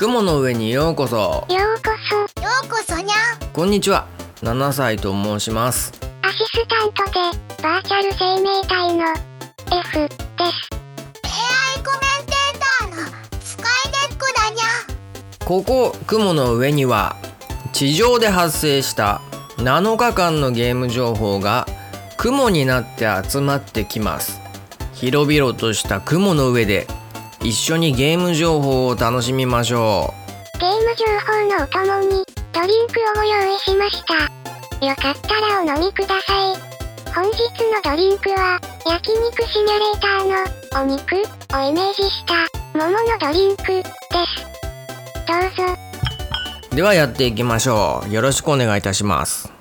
雲の上にようこそ。ようこそ。ようこそにゃこんにちは。7歳と申します。アシスタントでバーチャル生命体の F です。AI コメンテーターのスカイネックだにゃここ雲の上には地上で発生した7日間のゲーム情報が雲になって集まってきます。広々とした雲の上で一緒にゲーム情報を楽しみましょゲーム情報のお供にドリンクをご用意しました。よかったらお飲みください。本日のドリンクは焼肉シミュレーターのお肉をイメージした桃のドリンクです。どうぞ。うではやっていきましょう。よろしくお願いいたします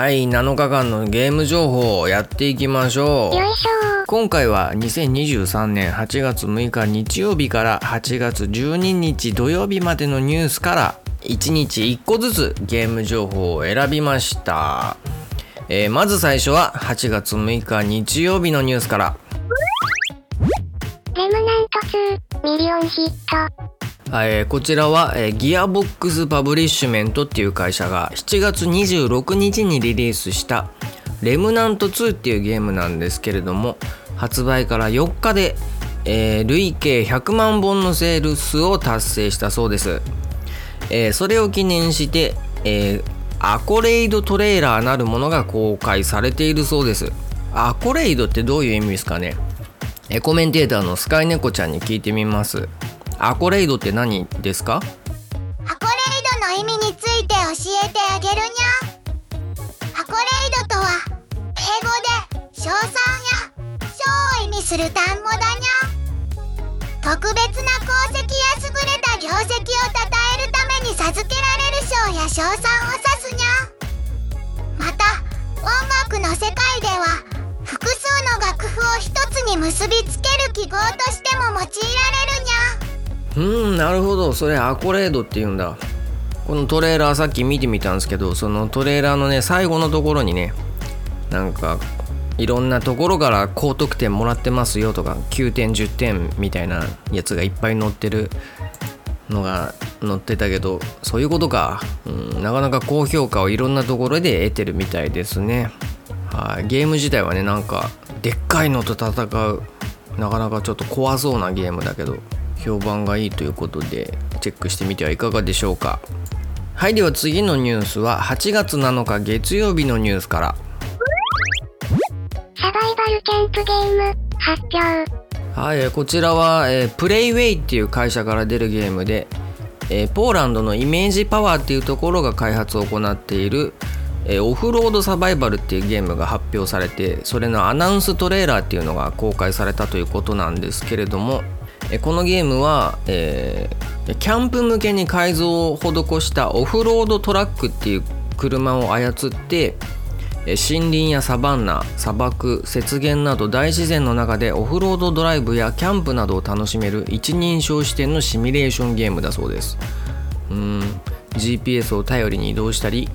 はい7日間のゲーム情報をやっていきましょう。よいしょ。今回は2023年8月6日日曜日から8月12日土曜日までのニュースから1日1個ずつゲーム情報を選びました、えーまず最初は8月6日日曜日のニュースから。 Remnant 2ミリオンヒットはい、こちらは、えー Gearbox Publishing っていう会社が7月26日にリリースしたレムナント2っていうゲームなんですけれども発売から4日で、えー累計100万本のセールスを達成したそうです、えそれを記念して、えアコレイドトレーラーなるものが公開されているそうです。アコレイドってどういう意味ですかね？コメンテーターのスカイネコちゃんに聞いてみます。アコレイドって何ですか？アコレイドの意味について教えてあげるにゃ。アコレイドとは英語で賞賛や賞を意味する単語だにゃ。特別な功績や優れた業績を称えるために授けられる賞や賞賛を指すにゃ。また音楽の世界では複数の楽譜を一つに結びつける記号としても用いられるうんなるほど。それアコレイドって言うんだ。このトレーラーさっき見てみたんですけどそのトレーラーのね最後のところにねなんかいろんなところから高得点もらってますよとか9点10点みたいなやつがいっぱい載ってるのが載ってたけどそういうことか、うん、なかなか高評価をいろんなところで得てるみたいですね。はい。ゲーム自体はねなんかでっかいのと戦うなかなかちょっと怖そうなゲームだけど。評判がいいということでチェックしてみてはいかがでしょうか。はいでは次のニュースは8月7日月曜日のニュースから。サバイバルキャンプゲーム発表。はい、えーこちらは、えープレイウェイっていう会社から出るゲームで、えーポーランドのイメージパワーっていうところが開発を行っている、えーオフロードサバイバルっていうゲームが発表されてそれのアナウンストレーラーっていうのが公開されたということなんですけれども、えこのゲームは、えーキャンプ向けに改造を施したオフロードトラックっていう車を操って森林やサバンナ砂漠雪原など大自然の中でオフロードドライブやキャンプなどを楽しめる一人称視点のシミュレーションゲームだそうです。うん。GPS を頼りに移動したり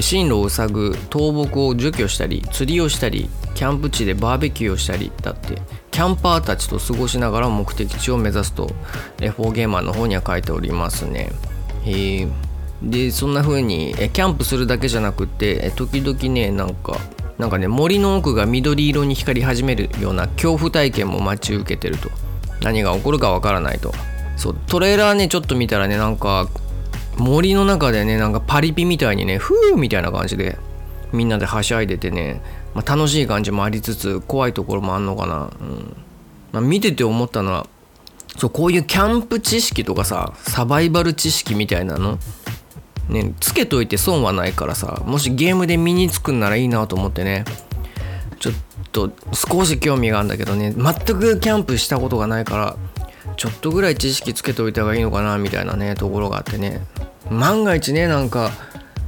進路を塞ぐ倒木を除去したり釣りをしたりキャンプ地でバーベキューをしたりだってキャンパーたちと過ごしながら目的地を目指すと F4 ゲーマーの方には書いておりますね。へえでそんな風にえキャンプするだけじゃなくって時々ねなんかなんかね森の奥が緑色に光り始めるような恐怖体験も待ち受けてると。何が起こるかわからないと。そうトレーラーねちょっと見たらねなんか森の中でねなんかパリピみたいにねフーみたいな感じでみんなではしゃいでてね、まあ、楽しい感じもありつつ怖いところもあんのかな、うん。まあ、見てて思ったのはそうこういうキャンプ知識とかさサバイバル知識みたいなのねつけといて損はないからさもしゲームで身につくんならいいなと思ってねちょっと少し興味があるんだけどね全くキャンプしたことがないからちょっとぐらい知識つけておいた方がいいのかなみたいなねところがあってね。万が一ねなんか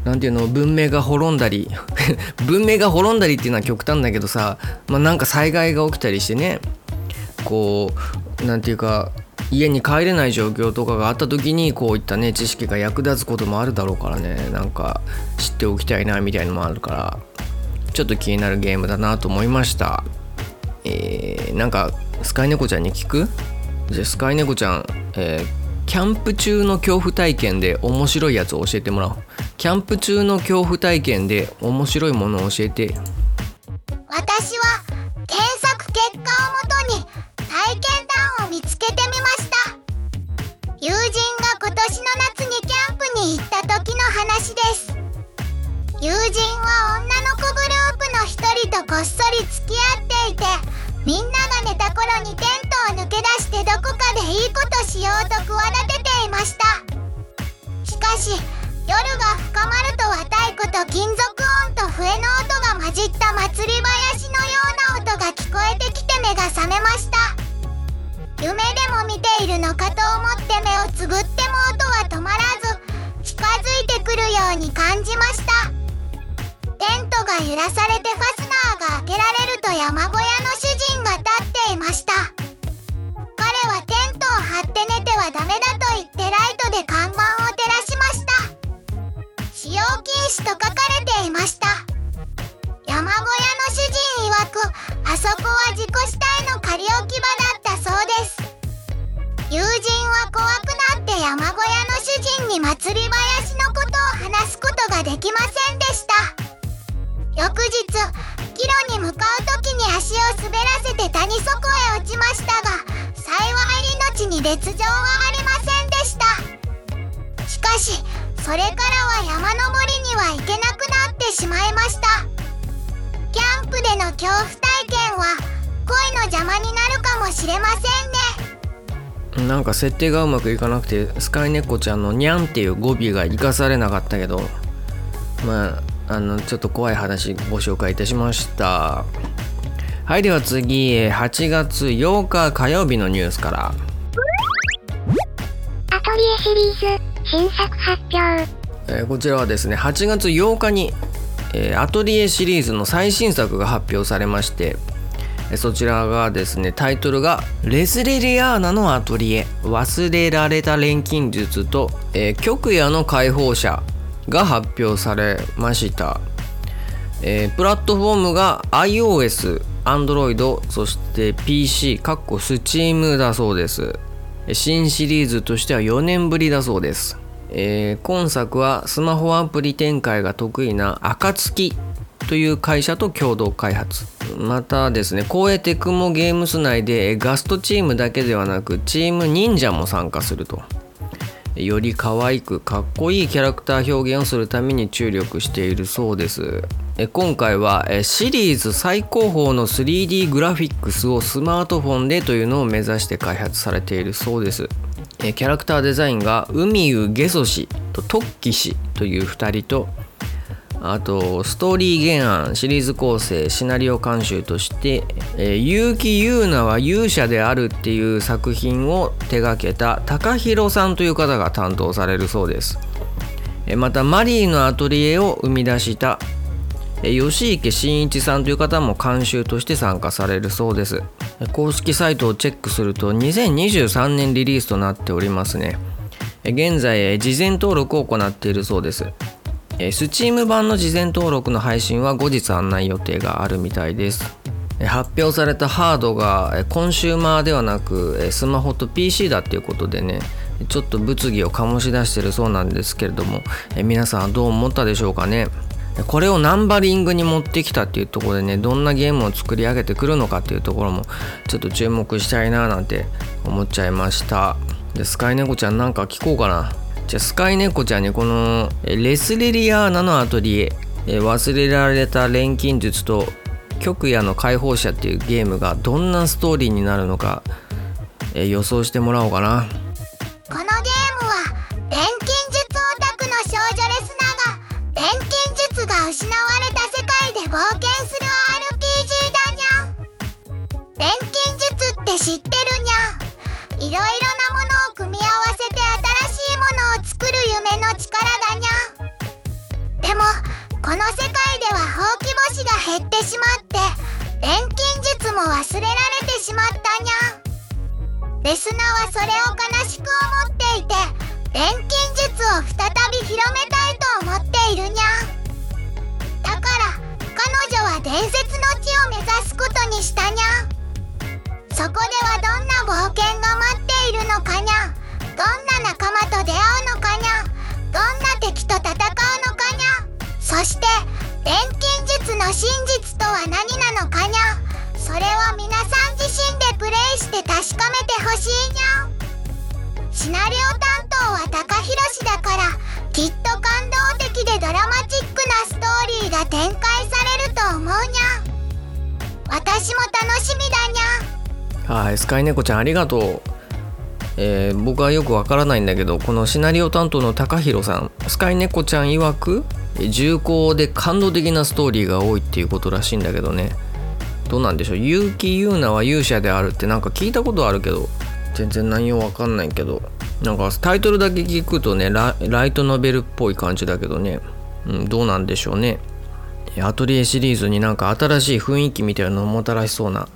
なんていうの文明が滅んだり 文明が滅んだりっていうのは極端だけどさ、まあ、なんか災害が起きたりしてねこうなんていうか家に帰れない状況とかがあった時にこういったね知識が役立つこともあるだろうからねなんか知っておきたいなみたいのもあるからちょっと気になるゲームだなと思いました。えー、なんかスカイネコちゃんに聞く？じゃあスカイネコちゃん、えー、キャンプ中の恐怖体験で面白いやつを教えてもらおう。キャンプ中の恐怖体験で面白いものを教えて。私は検索結果をもとに体験談を見つけてみました。友人が今年の夏にキャンプに行った時の話です。友人は女の子グループの一人とこっそり付き合っていてみんなが寝た頃にテントを抜け出してどこかでいいことしようと企てていました。しかし夜が深まると若い子と金属音と笛の音が混じった祭り林のような音が聞こえてきて目が覚めました。夢でも見ているのかと思って目をつぶっても音は止まらず近づいてくるように感じました。テントが揺らされてファスナーが開けられると山小屋のていました。彼はテントを張って寝てはダメだと言ってライトで看板を照らしました。使用禁止と書かれていました。山小屋の主人曰くあそこは自己死体の仮置き場だったそうです。友人は怖くなって山小屋の主人に祭り林のことを話すことができませんでした。翌日帰路に向かう時に足を滑らせて谷底へ落ちましたが幸い命に烈状はありませんでした。しかしそれからは山登りには行けなくなってしまいました。キャンプでの恐怖体験は恋の邪魔になるかもしれませんね。なんか設定がうまくいかなくてスカイネコちゃんの「にゃん」っていう語尾が生かされなかったけどまああのちょっと怖い話ご紹介いたしました。はいでは次8月8日火曜日のニュースから。アトリエシリーズ新作発表。えーこちらはですね8月8日に、えーアトリエシリーズの最新作が発表されましてえーそちらがですねタイトルが「レスレリアーナのアトリエ忘れられた錬金術と、えー極夜の解放者」が発表されました、えープラットフォームが iOS、Android そして PC かっこ Steam だそうです。新シリーズとしては4年ぶりだそうです、えー今作はスマホアプリ展開が得意な暁という会社と共同開発。またですね光栄テクモゲームス内でガストチームだけではなくチーム忍者も参加すると。より可愛くかっこいいキャラクター表現をするために注力しているそうです。今回はシリーズ最高峰の 3D グラフィックスをスマートフォンでというのを目指して開発されているそうです。キャラクターデザインが海湯ゲソ氏とトッキ氏という2人とあとストーリー原案シリーズ構成シナリオ監修として「え結城優奈は勇者である」っていう作品を手掛けた高弘さんという方が担当されるそうです。またマリーのアトリエを生み出した吉池真一さんという方も監修として参加されるそうです。公式サイトをチェックすると2023年リリースとなっておりますね。現在事前登録を行っているそうです。えー Steam 版の事前登録の配信は後日案内予定があるみたいです。発表されたハードがコンシューマーではなくスマホと PC だっていうことでねちょっと物議を醸し出してるそうなんですけれども皆さんはどう思ったでしょうかね。これをナンバリングに持ってきたっていうところでねどんなゲームを作り上げてくるのかっていうところもちょっと注目したいななんて思っちゃいました。でスカイネコちゃんなんか聞こうかな。じゃあスカイネコちゃんにこのレスレリアーナのアトリエえ忘れられた錬金術と極夜の解放者っていうゲームがどんなストーリーになるのか予想してもらおうかな。このゲームは錬金術オタクの少女レスナーが錬金術が失われた世界で冒険する RPG だにゃん。錬金術って知ってるにゃん。いろいろこの世界ではほうき星が減ってしまって錬金術も忘れられてしまったにゃレスナはそれを悲しく思っていて錬金術を再び広めたいと思っているにゃだから彼女は伝説の地を目指すことにしたにゃそこではどんな冒険が待っているのかにゃどんな仲間と出会うのかにゃどんな敵と戦うのかにゃそして錬金術の真実とは何なのかにゃ。それは皆さん自身でプレイして確かめてほしいにゃ。シナリオ担当は高弘氏だからきっと感動的でドラマチックなストーリーが展開されると思うにゃ。私も楽しみだにゃ。はいスカイネコちゃんありがとう。えー僕はよくわからないんだけどこのシナリオ担当の高弘さんスカイネコちゃん曰く重厚で感動的なストーリーが多いっていうことらしいんだけどね。どうなんでしょう？結城優奈は勇者であるってなんか聞いたことあるけど全然内容わかんないけどなんかタイトルだけ聞くとねライトノベルっぽい感じだけどね、うん、どうなんでしょうね。アトリエシリーズになんか新しい雰囲気みたいなのをもたらしそうな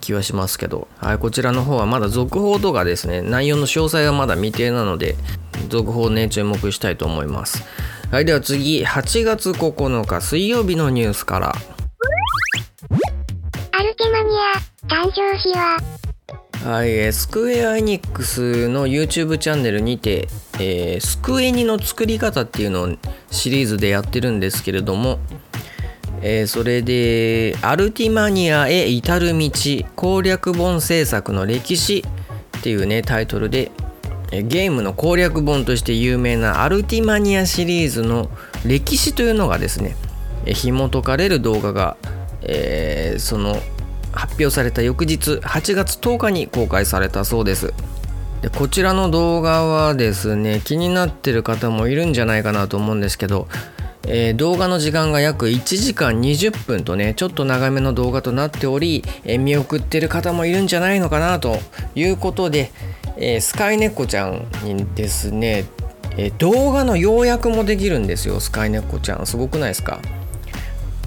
気はしますけど、はい、こちらの方はまだ続報とかですね内容の詳細はまだ未定なので続報ね注目したいと思います。はいでは次8月9日水曜日のニュースから。アルティマニア、誕生日は、はい、えースクエア・エニックスの YouTube チャンネルにて、えースクエニの作り方っていうのをシリーズでやってるんですけれども、えーそれで「アルティマニアへ至る道攻略本制作の歴史」っていうねタイトルでえーゲームの攻略本として有名なアルティマニアシリーズの歴史というのがですねえ紐解かれる動画が、えーその発表された翌日8月10日に公開されたそうです。でこちらの動画はですね気になってる方もいるんじゃないかなと思うんですけど、えー動画の時間が約1時間20分とねちょっと長めの動画となっており、えー見送ってる方もいるんじゃないのかなということで、えースカイネコちゃんにですね、え動画の要約もできるんですよスカイネコちゃん。すごくないですか？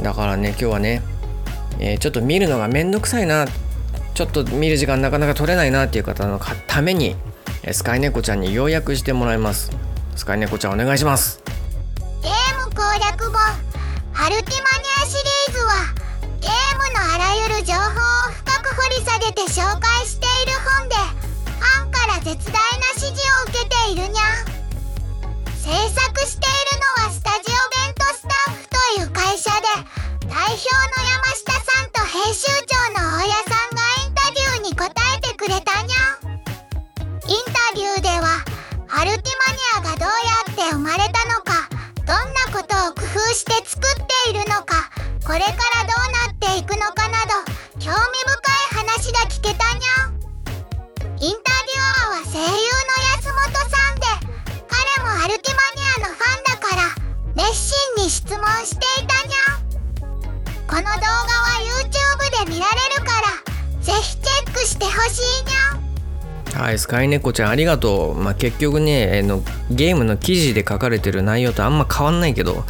だからね今日はねえちょっと見るのがめんどくさいな。ちょっと見る時間なかなか取れないなっていう方のためにスカイネコちゃんに要約してもらいます。スカイネコちゃんお願いします。攻略本アルティマニアシリーズはゲームのあらゆる情報を深く掘り下げて紹介している本でファンから絶大な支持を受けているにゃ制作しているのはスタジオベントスタッフという会社で代表の山下さんと編集長の大家れからどうなっていくのかなど興味深い話が聞けたにゃインタビュアーは声優の安本さんで彼もアルティマニアのファンだから熱心に質問していたにゃこの動画は YouTube で見られるからぜひチェックしてほしいにゃはいスカイネコちゃんありがとう。まあ結局ねあのゲームの記事で書かれてる内容とあんま変わんないけど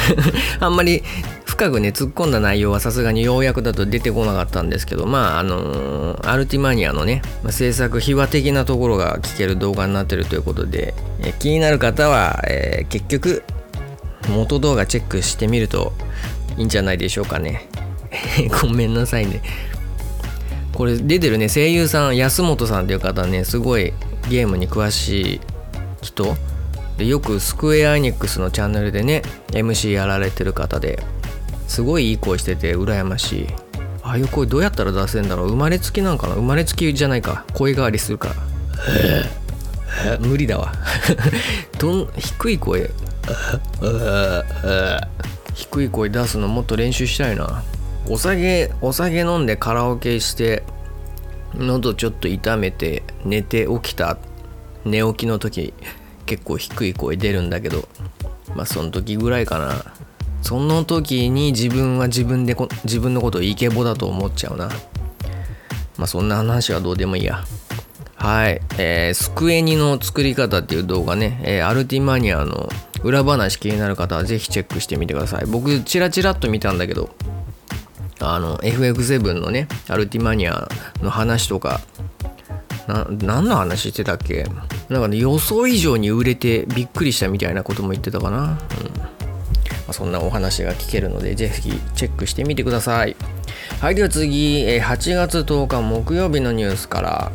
あんまり深くね突っ込んだ内容はさすがにようやくだと出てこなかったんですけどまああのーアルティマニアのね、制作秘話的なところが聞ける動画になってるということで、え気になる方は、えー結局元動画チェックしてみるといいんじゃないでしょうかね。ごめんなさいね。これ出てるね声優さん安本さんっていう方ねすごいゲームに詳しい人。でよくスクエア・エニックスのチャンネルでね MC やられてる方で。すごいいい声してて羨ましい。ああいう声どうやったら出せんだろう。生まれつきなんかな。生まれつきじゃないか。声変わりするから。無理だわ。どん低い声。低い声出すのもっと練習したいな。お酒お酒飲んでカラオケして喉ちょっと痛めて寝て起きた寝起きの時結構低い声出るんだけどまあその時ぐらいかな。その時に自分は自分でこ自分のことをイケボだと思っちゃうな。まあそんな話はどうでもいいや。はい、えー、スクエニの作り方っていう動画ね、えーアルティマニアの裏話気になる方はぜひチェックしてみてください。僕チラチラっと見たんだけどあの FF7 のねアルティマニアの話とかな何の話してたっけ？なんかね予想以上に売れてびっくりしたみたいなことも言ってたかな、うん。まあ、そんなお話が聞けるのでぜひチェックしてみてください。はいでは次えー8月10日木曜日のニュースから。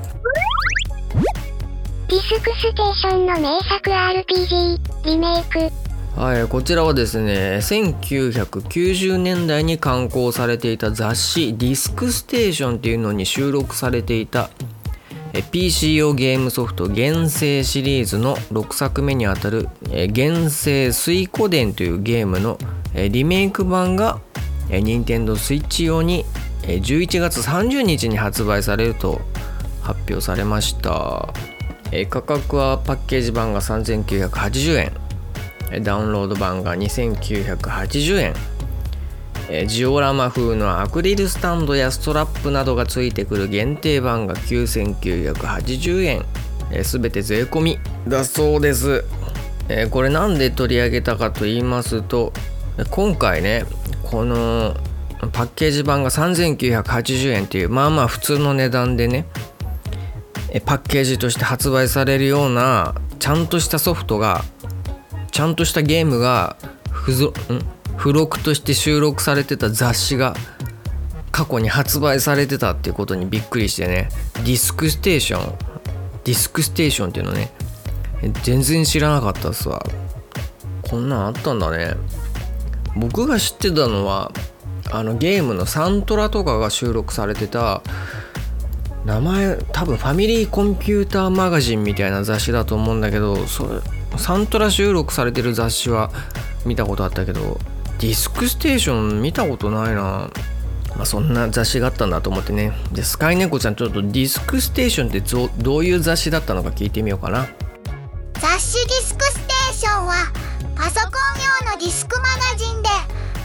ディスクステーションの名作 RPG リメイク。はい、こちらはですね1990年代に刊行されていた雑誌「ディスクステーション」っていうのに収録されていたえ PC 用ゲームソフト「原生」シリーズの6作目にあたる「え原生水湖伝」というゲームのリメイク版が Nintendo Switch 用に11月30日に発売されると発表されました。価格はパッケージ版が3980円。ダウンロード版が2980円。えジオラマ風のアクリルスタンドやストラップなどがついてくる限定版が9980円。すべて税込み。だそうです、えーこれなんで取り上げたかと言いますと今回ねこのパッケージ版が3980円っていうまあまあ普通の値段でねえパッケージとして発売されるようなちゃんとしたソフトがちゃんとしたゲームが付ぞん付録として収録されてた雑誌が過去に発売されてたっていうことにびっくりしてね。ディスクステーションディスクステーションっていうのね。全然知らなかったっすわ。こんなんあったんだね。僕が知ってたのはあのゲームのサントラとかが収録されてた名前多分ファミリーコンピューターマガジンみたいな雑誌だと思うんだけどそれサントラ収録されてる雑誌は見たことあったけどディスクステーション見たことないな。まあそんな雑誌があったんだと思ってね。でスカイネコちゃんちょっとディスクステーションってどういう雑誌だったのか聞いてみようかな。雑誌ディスクステーションはパソコン用のディスクマガジンで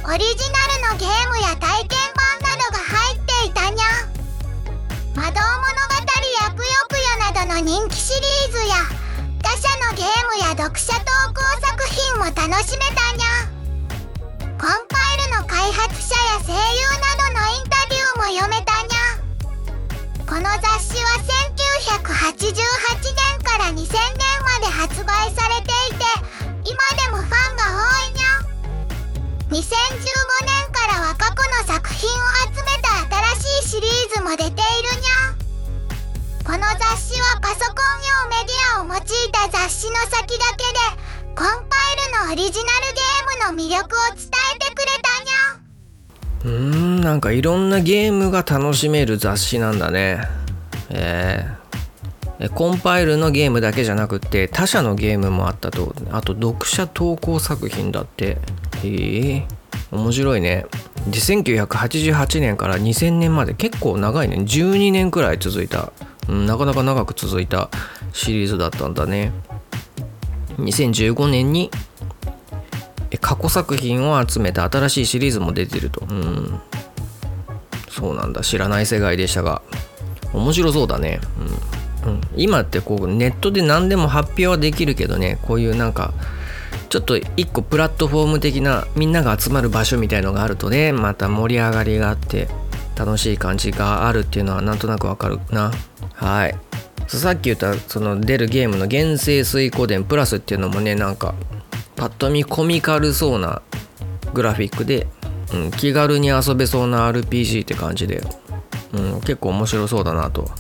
オリジナルのゲームや体験版などが入っていたにゃ魔導物語やぷよぷよなどの人気シリーズや他社のゲームや読者投稿作品も楽しめたにゃコンパイルの開発者や声優などのインタビューも読めたにゃ。この雑誌は1988年から2000年まで発売されていて今でもファンが多いにゃ。2015年からは過去の作品を集めた新しいシリーズも出ているにゃ。この雑誌はパソコン用メディアを用いた雑誌の先だけでコンパイルのオリジナルゲームの魅力を伝えてくれたにゃうーんなんかいろんなゲームが楽しめる雑誌なんだね。えーえコンパイルのゲームだけじゃなくて他社のゲームもあったとあと読者投稿作品だって。へえ面白いね。で1988年から2000年まで結構長いね。12年くらい続いた、うん、なかなか長く続いたシリーズだったんだね。2015年に過去作品を集めた新しいシリーズも出てると。うん。そうなんだ。知らない世界でしたが。面白そうだね。うん、うん、今ってこうネットで何でも発表はできるけどね。こういうなんかちょっと一個プラットフォーム的なみんなが集まる場所みたいのがあるとね。また盛り上がりがあって楽しい感じがあるっていうのはなんとなくわかるな。はい。さっき言ったその出るゲームの原生水湖伝プラスっていうのもねなんかパッと見コミカルそうなグラフィックで、うん、気軽に遊べそうな RPG って感じで、うん、結構面白そうだなと。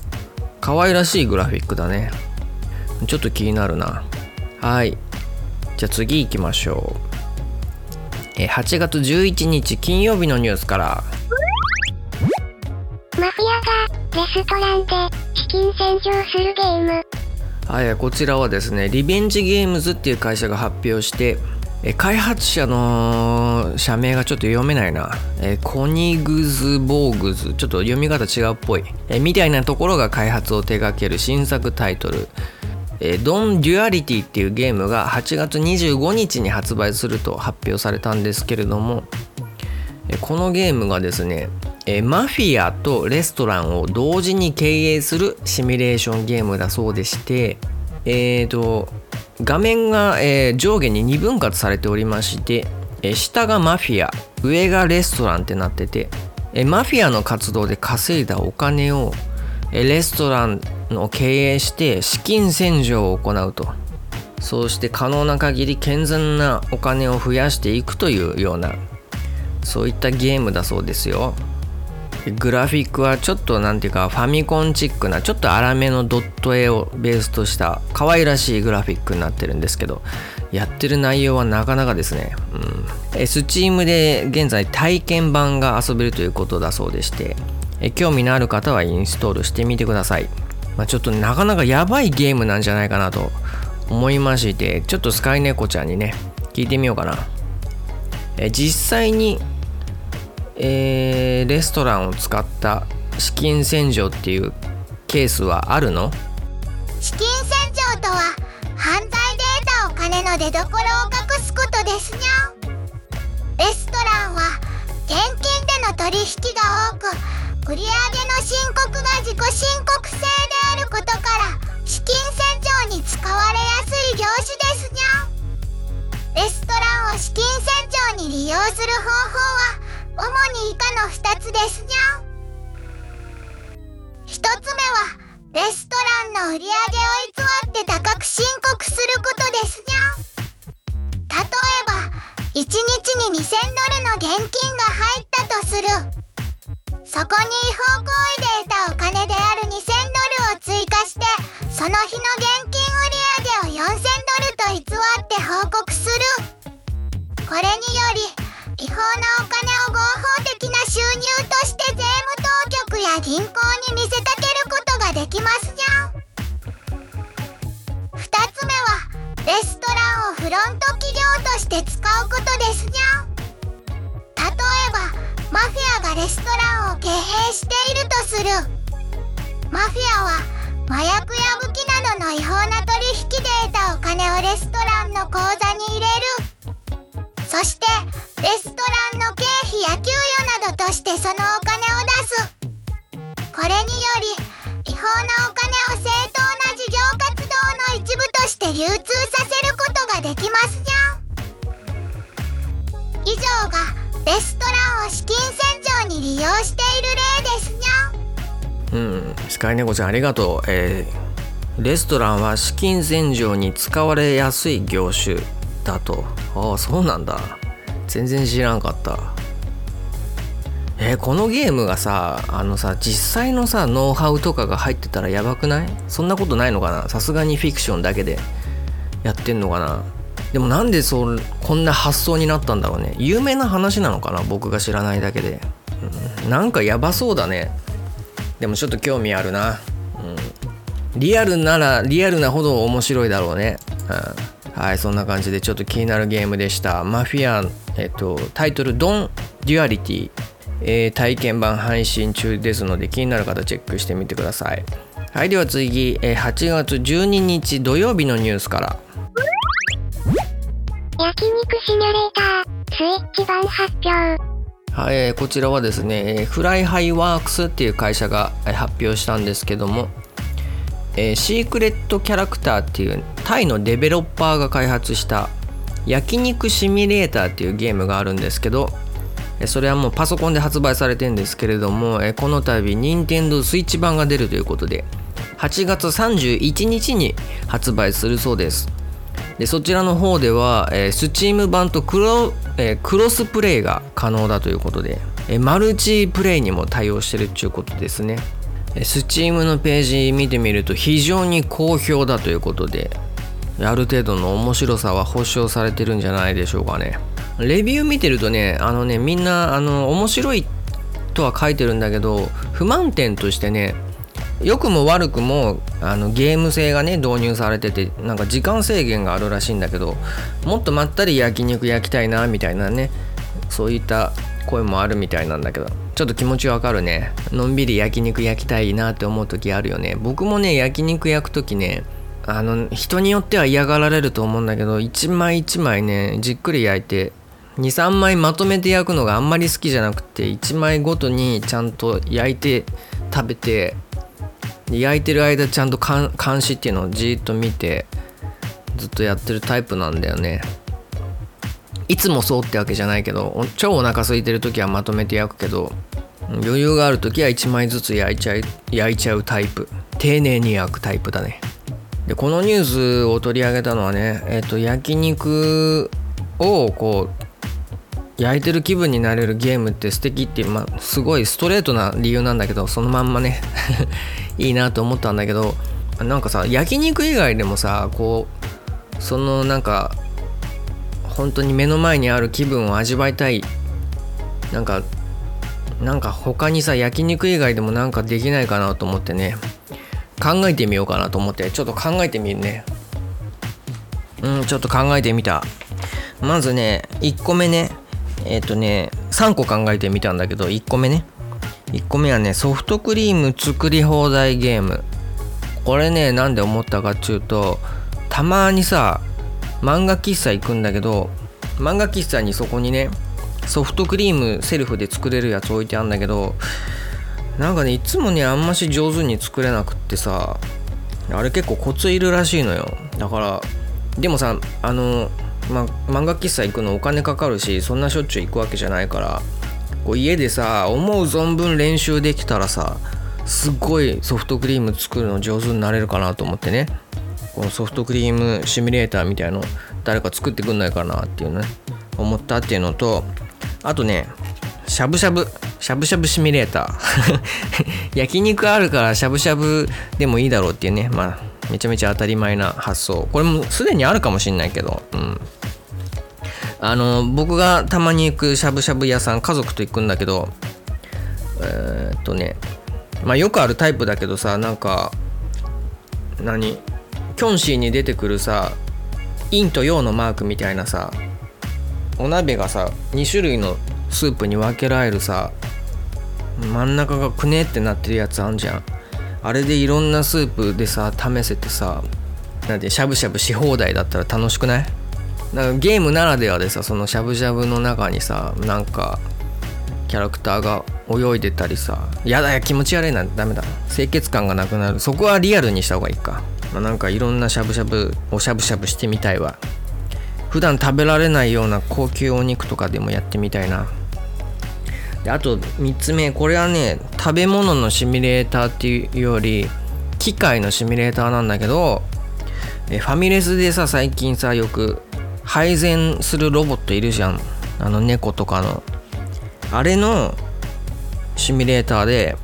可愛らしいグラフィックだね。ちょっと気になるな。はい。じゃあ次行きましょう。え8月11日金曜日のニュースから。マフィアがレストランで資金洗浄するゲーム。はい、こちらはですねリベンジゲームズっていう会社が発表して開発者の社名がちょっと読めないな。えコニグズボーグズ。ちょっと読み方違うっぽい。えみたいなところが開発を手掛ける新作タイトル。えドン・デュアリティっていうゲームが8月25日に発売すると発表されたんですけれどもこのゲームがですねマフィアとレストランを同時に経営するシミュレーションゲームだそうでしてえーと画面が、え上下に2分割されておりまして、え下がマフィア上がレストランってなってて、えマフィアの活動で稼いだお金を、えレストランを経営して資金洗浄を行うと。そうして可能な限り健全なお金を増やしていくというようなそういったゲームだそうですよ。グラフィックはちょっとなんていうかファミコンチックなちょっと粗めのドット絵をベースとした可愛らしいグラフィックになってるんですけどやってる内容はなかなかですね、うん、Steam で現在体験版が遊べるということだそうでして興味のある方はインストールしてみてください、まあ、ちょっとなかなかやばいゲームなんじゃないかなと思いましてちょっとスカイネコちゃんにね聞いてみようかな。え実際にえー、レストランを使った資金洗浄っていうケースはあるの？資金洗浄とは犯罪で得たお金の出所を隠すことですにゃレストランは現金での取引が多く売上の申告が自己申告制であることから資金洗浄に使われやすい業種ですにゃレストランを資金洗浄に利用する方法はせることができますじゃん。以上がレストランを資金洗浄に利用している例ですにゃん。うん。スカイネコちゃんありがとう。えー、レストランは資金洗浄に使われやすい業種だと。ああそうなんだ。全然知らんかった。えー、このゲームがさあのさ実際のさノウハウとかが入ってたらやばくない？そんなことないのかな？さすがにフィクションだけで。やってんのかな？でもなんでそうこんな発想になったんだろうね。有名な話なのかな？僕が知らないだけで、うん、なんかやばそうだね。でもちょっと興味あるな、うん、リアルならリアルなほど面白いだろうね、うん、はいそんな感じでちょっと気になるゲームでした。マフィアえっと、タイトル「ドン・デュアリティ」えー、体験版配信中ですので気になる方チェックしてみてください。はいでは次、えー、8月12日土曜日のニュースから。焼肉シミュレータースイッチ版発表。はい、えー、こちらはですねフライハイワークスっていう会社が発表したんですけども、えー、シークレットキャラクターっていうタイのデベロッパーが開発した焼肉シミュレーターっていうゲームがあるんですけどそれはもうパソコンで発売されてるんですけれどもこの度任天堂 switch 版が出るということで8月31日に発売するそうです。でそちらの方では、えー、Steam 版とクロ,、えー、クロスプレイが可能だということで、えー、マルチプレイにも対応してるっていうことですね。Steam のページ見てみると非常に好評だということである程度の面白さは保証されてるんじゃないでしょうかね。レビュー見てるとねあのねみんなあの面白いとは書いてるんだけど不満点としてね良くも悪くもあのゲーム性がね導入されててなんか時間制限があるらしいんだけどもっとまったり焼肉焼きたいなみたいなねそういった声もあるみたいなんだけどちょっと気持ちわかるね。のんびり焼肉焼きたいなって思う時あるよね。僕もね焼肉焼く時ねあの人によっては嫌がられると思うんだけど一枚一枚ねじっくり焼いて23枚まとめて焼くのがあんまり好きじゃなくて1枚ごとにちゃんと焼いて食べて焼いてる間ちゃんと監視っていうのをじーっと見てずっとやってるタイプなんだよね。いつもそうってわけじゃないけど超お腹空いてる時はまとめて焼くけど余裕がある時は1枚ずつ焼いちゃい焼いちゃうタイプ。丁寧に焼くタイプだね。でこのニュースを取り上げたのはね、えっと焼肉をこう焼いてる気分になれるゲームって素敵って、まあ、すごいストレートな理由なんだけどそのまんまね。いいなと思ったんだけどなんかさ焼肉以外でもさこうそのなんか本当に目の前にある気分を味わいたい。なんかなんか他にさ焼肉以外でもなんかできないかなと思ってね。考えてみようかなと思って。ちょっと考えてみるね。うんちょっと考えてみた。まずね1個目ね。えっ、ー、とね3個考えてみたんだけど1個目ね。1個目はねソフトクリーム作り放題ゲーム。これねなんで思ったかっていうとたまにさ漫画喫茶行くんだけど漫画喫茶にそこにねソフトクリームセルフで作れるやつ置いてあるんだけどなんかねいつもねあんまし上手に作れなくってさあれ結構コツいるらしいのよ。だからでもさあの、ま、漫画喫茶行くのお金かかるしそんなしょっちゅう行くわけじゃないから。こう家でさ思う存分練習できたらさすっごいソフトクリーム作るの上手になれるかなと思ってね。このソフトクリームシミュレーターみたいの誰か作ってくんないかなっていうね思ったっていうのとあとねしゃぶしゃぶしゃぶしゃぶシミュレーター。焼肉あるからしゃぶしゃぶでもいいだろうっていうね。まあめちゃめちゃ当たり前な発想。これもすでにあるかもしんないけど。うん。あの僕がたまに行くしゃぶしゃぶ屋さん家族と行くんだけどえー、っとねまあよくあるタイプだけどさなんか何キョンシーに出てくるさ陰と陽のマークみたいなさお鍋がさ2種類のスープに分けられるさ真ん中がくねってなってるやつあんじゃん。あれでいろんなスープでさ試せてさなんでしゃぶしゃぶし放題だったら楽しくない？なんかゲームならではでさそのしゃぶしゃぶの中にさなんかキャラクターが泳いでたりさやだや気持ち悪いなんてダメだ。清潔感がなくなる。そこはリアルにした方がいいか、まあ、なんかいろんなしゃぶしゃぶおしゃぶしゃぶしてみたいわ。普段食べられないような高級お肉とかでもやってみたいな。であと3つ目これはね食べ物のシミュレーターっていうより機械のシミュレーターなんだけどえファミレスでさ最近さよく配膳するロボットいるじゃん。あの猫とかの。あれのシミュレーターで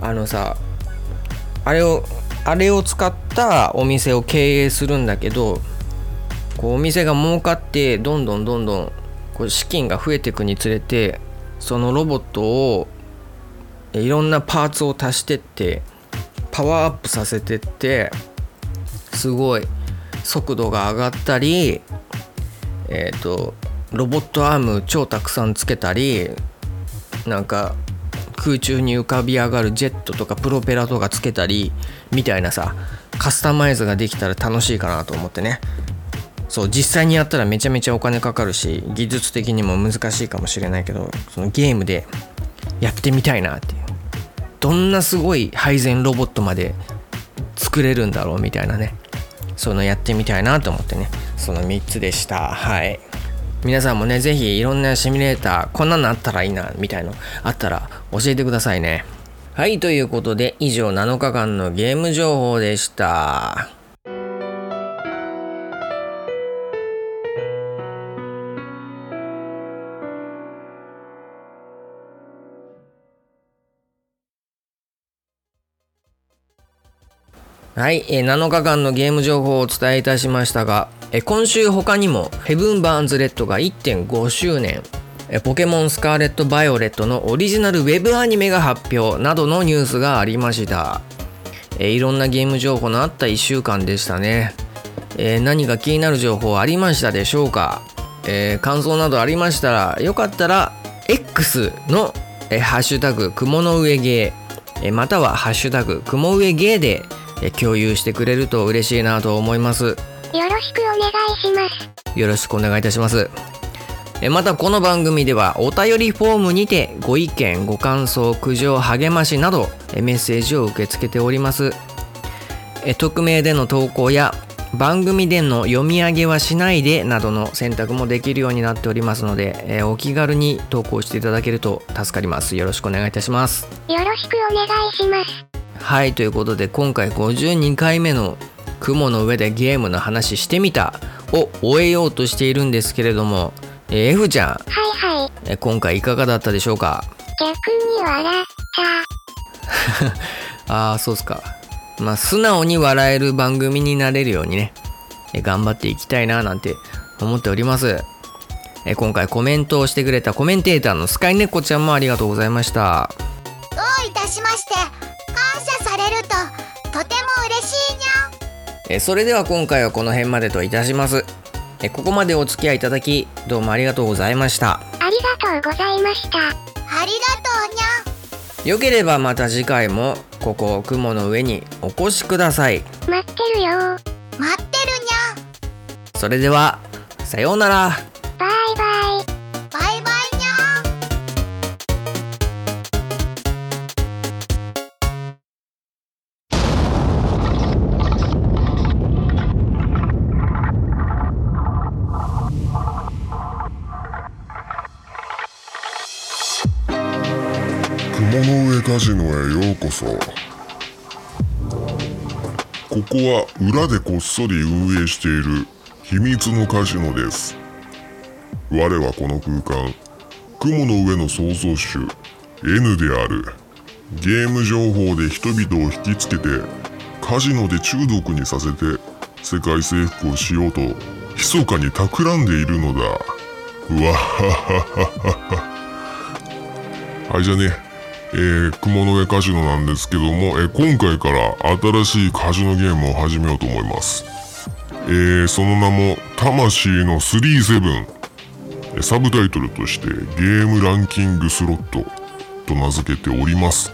あのさあれをあれを使ったお店を経営するんだけどこうお店が儲かってどんどんどんどんこう資金が増えていくにつれてそのロボットをいろんなパーツを足してってパワーアップさせてってすごい速度が上がったりえっ、ー、とロボットアーム超たくさんつけたりなんか空中に浮かび上がるジェットとかプロペラとかつけたりみたいなさカスタマイズができたら楽しいかなと思ってね。そう実際にやったらめちゃめちゃお金かかるし技術的にも難しいかもしれないけどそのゲームでやってみたいなっていう。どんなすごい配膳ロボットまで作れるんだろうみたいなね。そのやってみたいなと思ってね。その3つでした。はい。皆さんもね是非いろんなシミュレーターこんなのあったらいいなみたいのあったら教えてくださいね。はいということで以上7日間のゲーム情報でした。はい、えー、7日間のゲーム情報をお伝えいたしましたが、えー、今週他にもヘブン・バーンズ・レッドが1.5周年、えー、ポケモンスカーレット・バイオレットのオリジナルウェブアニメが発表などのニュースがありました、えー、いろんなゲーム情報のあった1週間でしたね、えー、何か気になる情報ありましたでしょうか、えー、感想などありましたらよかったら X の、えー、ハッシュタグ雲の上ゲー、え、またはハッシュタグ雲上ゲーで共有してくれると嬉しいなと思います。よろしくお願いします。よろしくお願いいたします。またこの番組ではお便りフォームにてご意見ご感想苦情励ましなどメッセージを受け付けております。匿名での投稿や番組での読み上げはしないでなどの選択もできるようになっておりますのでお気軽に投稿していただけると助かります。よろしくお願いいたします。よろしくお願いしますはいということで今回52回目の雲の上でゲームの話してみたを終えようとしているんですけれども、えー F ちゃん、はいはい。えー今回いかがだったでしょうか？逆に笑った。ああそうっすか。まあ素直に笑える番組になれるようにねえ頑張っていきたいななんて思っております。え今回コメントをしてくれたコメンテーターのスカイネコちゃんもありがとうございました。どういたしましてるととても嬉しいにゃえそれでは今回はこの辺までといたします。えここまでお付き合いいただきどうもありがとうございました。ありがとうございました。ありがとうにゃよければまた次回もここ雲の上にお越しください。待ってるよ。待ってるにゃそれではさようならカジノへようこそ。ここは裏でこっそり運営している秘密のカジノです。我はこの空間雲の上の創造主 N である。ゲーム情報で人々を引きつけてカジノで中毒にさせて世界征服をしようと密かに企んでいるのだ。うわっはははっは。はい、じゃね、えー、雲の上カジノなんですけども、えー今回から新しいカジノゲームを始めようと思います。えー、その名も、魂の37。サブタイトルとして、ゲームランキングスロットと名付けております。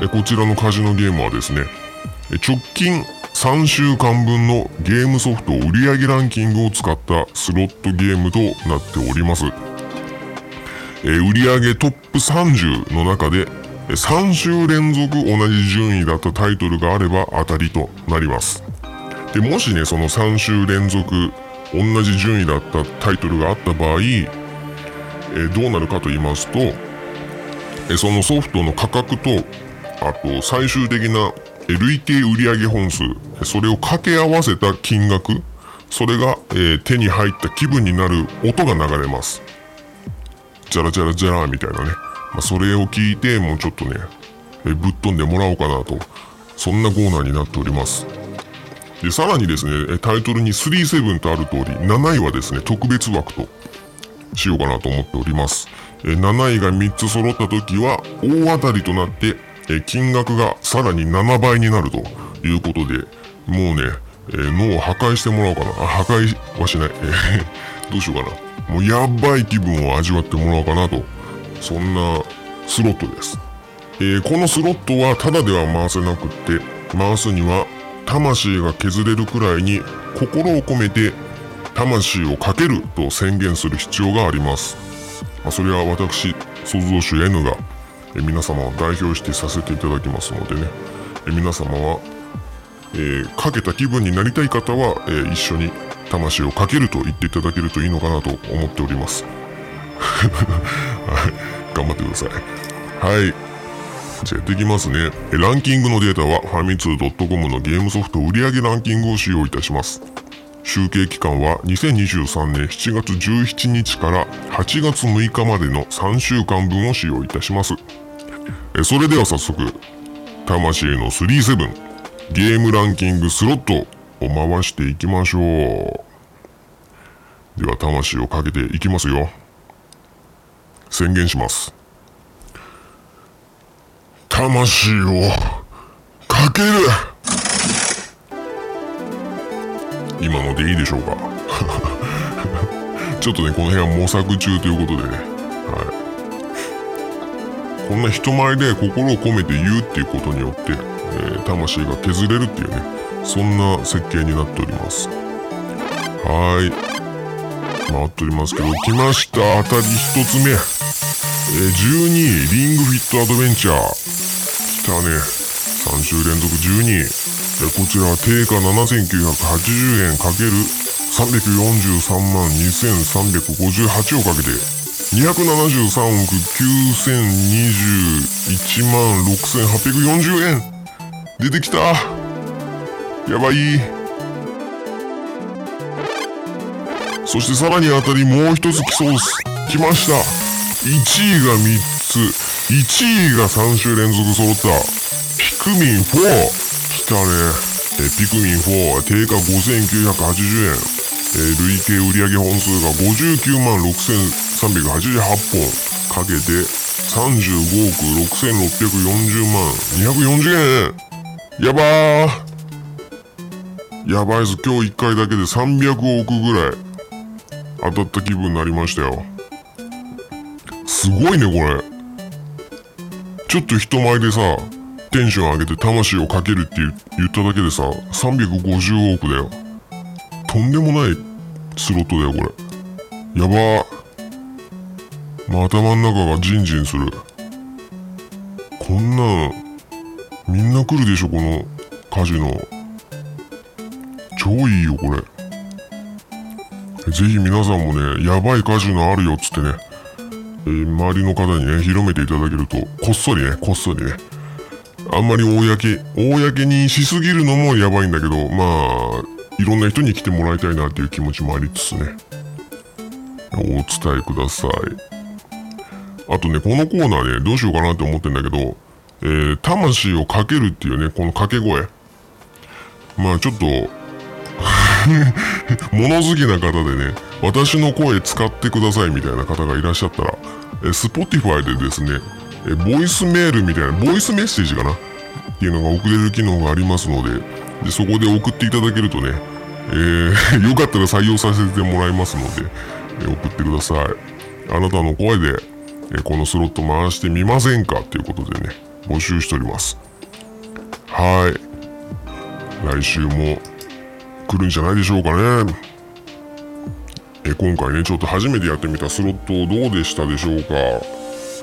えーこちらのカジノゲームはですね、直近3週間分のゲームソフト売上ランキングを使ったスロットゲームとなっております。えー売上トップ30の中で3週連続同じ順位だったタイトルがあれば当たりとなります。でもしねその3週連続同じ順位だったタイトルがあった場合、えどうなるかと言いますと、えそのソフトの価格とあと最終的な累計売上本数それを掛け合わせた金額それが、え手に入った気分になる音が流れます。ジャラジャラジャラみたいなね、ま、それを聞いてもうちょっとねえぶっ飛んでもらおうかなと。そんなコーナーになっております。でさらにですねタイトルに37とある通り7位はですね特別枠としようかなと思っております。え7位が3つ揃った時は大当たりとなってえ金額がさらに7倍になるということでもうね、え脳を破壊してもらおうかな。破壊はしない、どうしようかな。もうやばい気分を味わってもらおうかなとそんなスロットです、えーこのスロットはただでは回せなくって回すには魂が削れるくらいに心を込めて魂をかけると宣言する必要があります、まあ、それは私創造主 N が皆様を代表してさせていただきますのでね。皆様はえーかけた気分になりたい方は、えー一緒に魂をかけると言っていただけるといいのかなと思っております。頑張ってください。はい。じゃあやっていきますね。ランキングのデータはファミツー .com のゲームソフト売上ランキングを使用いたします。集計期間は2023年7月17日から8月6日までの3週間分を使用いたします。えそれでは早速、魂の37ゲームランキングスロットを回していきましょう。では魂をかけていきますよ。宣言します。魂をかける今のでいいでしょうか ちょっとね、この辺は模索中ということでね。はい。こんな人前で心を込めて言うっていうことによって、えー魂が削れるっていうね、そんな設計になっております。はい。回っておりますけど、来ました。当たり一つ目。12位、リングフィットアドベンチャー。来たね。3週連続12位。こちらは定価7980円 ×343 万2358をかけて、273億9021万6840円出てきたやばいそしてさらにあたりもう一つ来そうです。来ました。1位が3つ。1位が3週連続揃った。ピクミン4来たね。えピクミン4定価5980円え累計売上本数が59万6388本かけて35億6640万240円やばー。やばいぞ。今日1回だけで300億ぐらい。当たった気分になりましたよ。すごいねこれ。ちょっと人前でさテンション上げて魂をかけるって言っただけでさ350億だよ。とんでもないスロットだよこれ。やば。ーまあ頭の中がジンジンする。こんなみんな来るでしょこのカジノ。超いいよこれ。ぜひ皆さんもねやばいカジノあるよつってね、えー周りの方にね広めていただけるとこっそりねこっそりねあんまり公公にしすぎるのもやばいんだけどまあいろんな人に来てもらいたいなっていう気持ちもありつつね。お伝えください。あとねこのコーナーねどうしようかなって思ってんだけどえー、魂をかけるっていうねこの掛け声。まあちょっと 物好きな方でね私の声使ってくださいみたいな方がいらっしゃったらえ Spotify でですねえボイスメールみたいなボイスメッセージかな？っていうのが送れる機能がありますのででそこで送っていただけるとね、えー よかったら採用させてもらいますので、え送ってください。あなたの声で、えこのスロット回してみませんか？っていうことでね募集しております。はい。来週も来るんじゃないでしょうかね。え今回ねちょっと初めてやってみたスロットどうでしたでしょうか？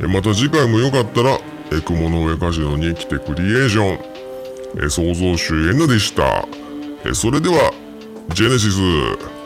えまた次回もよかったらえ雲の上カジノに来てクリエーション。え創造主 N でした。えそれではジェネシス。